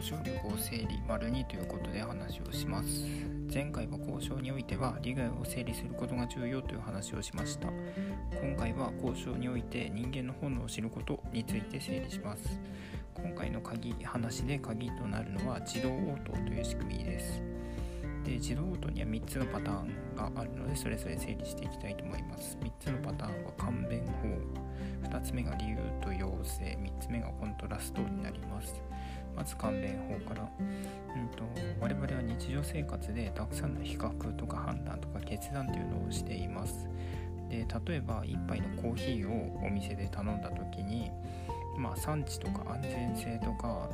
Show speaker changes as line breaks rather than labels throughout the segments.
交渉力を整理丸2ということで話をします。前回は交渉においては利害を整理することが重要という話をしました。今回は交渉において人間の本能を知ることについて整理します。今回の鍵話で鍵となるのは自動応答という仕組みです。で自動応答には3つのパターンがあるのでそれぞれ整理していきたいと思います。3つのパターンは簡便法。2つ目が理由と要請。3つ目がコントラストになります。まず関連法から、うんと、我々は日常生活でたくさんの比較とか判断とか決断というのをしています。で例えば1杯のコーヒーをお店で頼んだ時に、まあ、産地とか安全性とか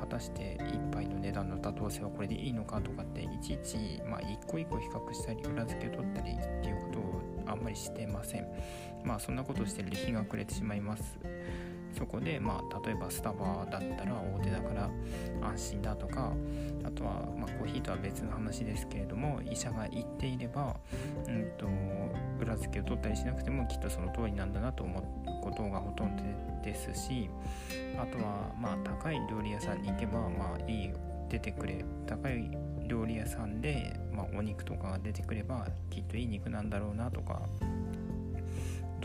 果たして1杯の値段の妥当性はこれでいいのかとかっていちいち、まあ、一個一個比較したり裏付けを取ったりっていうことをあんまりしてません。まあそんなことをしてると日が暮れてしまいます。そこで、まあ、例えばスタバだったら大手だから安心だとかあとは、まあ、コーヒーとは別の話ですけれども医者が言っていれば、うんと、裏付けを取ったりしなくてもきっとその通りなんだなと思うことがほとんどですしあとは、まあ、高い料理屋さんに行けば、まあ、いい出てくれ高い料理屋さんで、まあ、お肉とかが出てくればきっといい肉なんだろうなとか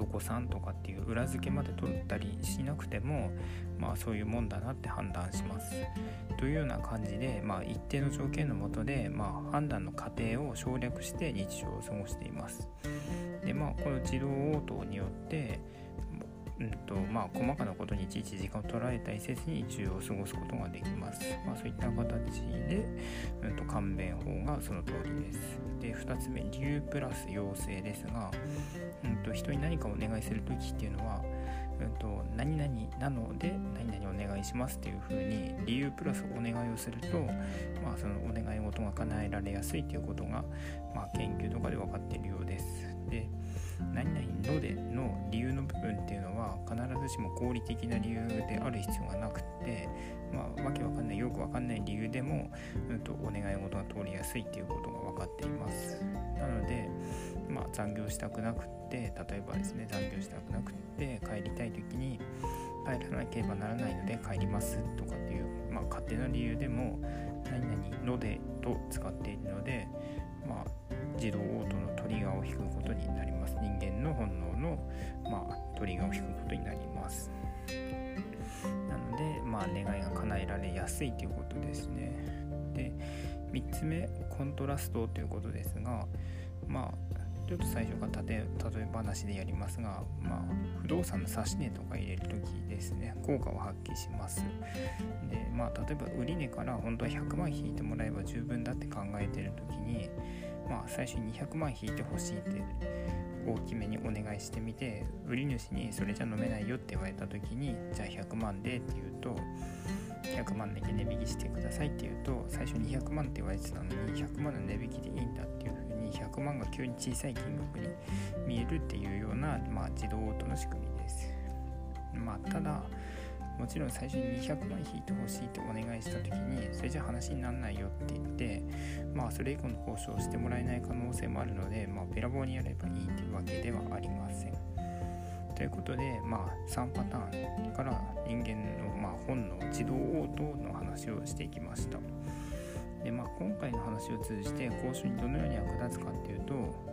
どこさんとかっていう裏付けまで取ったりしなくてもまあそういうもんだなって判断します。というような感じで、まあ、一定の条件のもとで、まあ、判断の過程を省略して日常を過ごしています。でまあこの自動応答によってうんとまあ、細かなことにいちいち時間を捉えたりせずに日常を過ごすことができます。まあ、そういった形で、うんと、簡便法がその通りです。で2つ目理由プラス要請ですが、うんと、人に何かお願いする時っていうのは、うんと、何々なので何々お願いしますっていうふうに理由プラスお願いをすると、まあ、そのお願い事が叶えられやすいということが、まあ、研究とかで分かっているようです。で何々のでの理由の部分っていうのは必ずしも合理的な理由である必要がなくって、まあ、わけわかんないよくわかんない理由でも、うんと、お願い事が通りやすいっていうことが分かっています。なので、まあ、残業したくなくって例えばですね残業したくなくって帰りたい時に帰らなければならないので帰りますとかっていう、まあ、勝手な理由でも何々のでと使っているので、まあ、自動応答のトリガーを引くことになります。人間の本能の、まあ、トリガーを引くことになります。なので、まあ、願いが叶えられやすいということですね。で3つ目コントラストということですがまあちょっと最初から例え話でやりますが、まあ、不動産の指値とか入れる時ですね。効果を発揮します。でまあ例えば売値から本当は100万引いてもらえば十分だって考えてる時にまあ、最初に200万引いてほしいって大きめにお願いしてみて売り主にそれじゃ飲めないよって言われた時にじゃあ100万でって言うと100万だけ値引きしてくださいって言うと最初に100万って言われてたのに100万の値引きでいいんだっていうふうに100万が急に小さい金額に見えるっていうような、まあ、自動オートの仕組みです。まあ、ただもちろん最初に200万引いてほしいってお願いした時にそれじゃ話にならないよって言ってまあそれ以降の交渉をしてもらえない可能性もあるのでまあべらぼうにやればいいというわけではありません。ということでまあ3パターンから人間のまあ本能自動応答の話をしていきました。でまあ今回の話を通じて交渉にどのように役立つかっていうと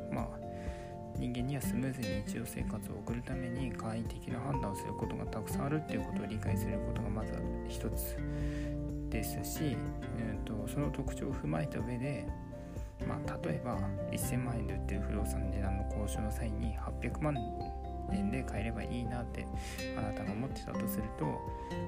人間にはスムーズに日常生活を送るために簡易的な判断をすることがたくさんあるっていうことを理解することがまず一つですし、えーと、その特徴を踏まえた上で、まあ、例えば1000万円で売ってる不動産の値段の交渉の際に800万円で買えればいいなってあなたが思ってたとすると、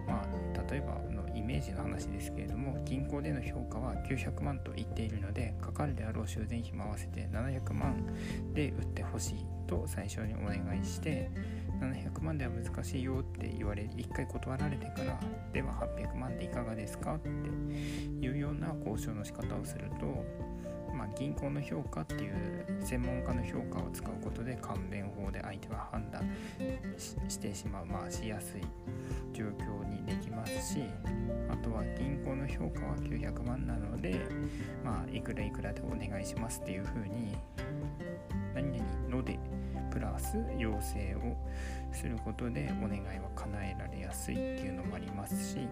まあ、例えばイメージの話ですけれども銀行での評価は900万と言っているのでかかるであろう修繕費も合わせて700万で売ってほしいと最初にお願いして700万では難しいよって言われ1回断られてからでは800万でいかがですかっていうような交渉の仕方をすると、銀行の評価っていう専門家の評価を使うことで簡便法で相手は判断してしまう、まあ、しやすい状況にできますしあとは銀行の評価は900万なので、まあ、いくらいくらでお願いしますっていうふうに何々のでプラス要請をすることでお願いは叶えられやすいっていうのもありますし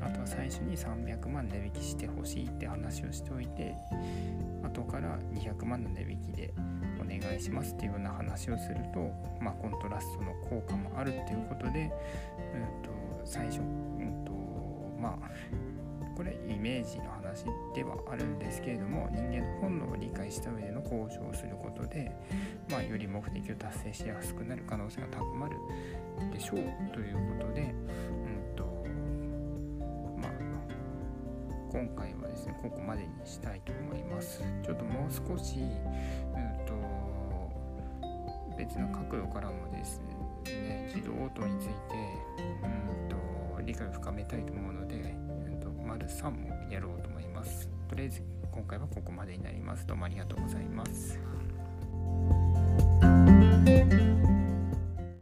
あとは最初に300万値引きしてほしいって話をしておいて後から200万の値引きでお願いしますっていうような話をすると、まあ、コントラストの効果もあるっていうことで、うん、と最初、うんとまあこれイメージの話ではあるんですけれども人間の本能を理解した上での交渉をすることで、まあ、より目的を達成しやすくなる可能性が高まるでしょうということで、うん今回はですねここまでにしたいと思いますちょっともう少し、うんと、別の角度からもですね自動応答について、うんと理解を深めたいと思うのでうんと丸3もやろうと思います。とりあえず今回はここまでになります。どうもありがとうございます。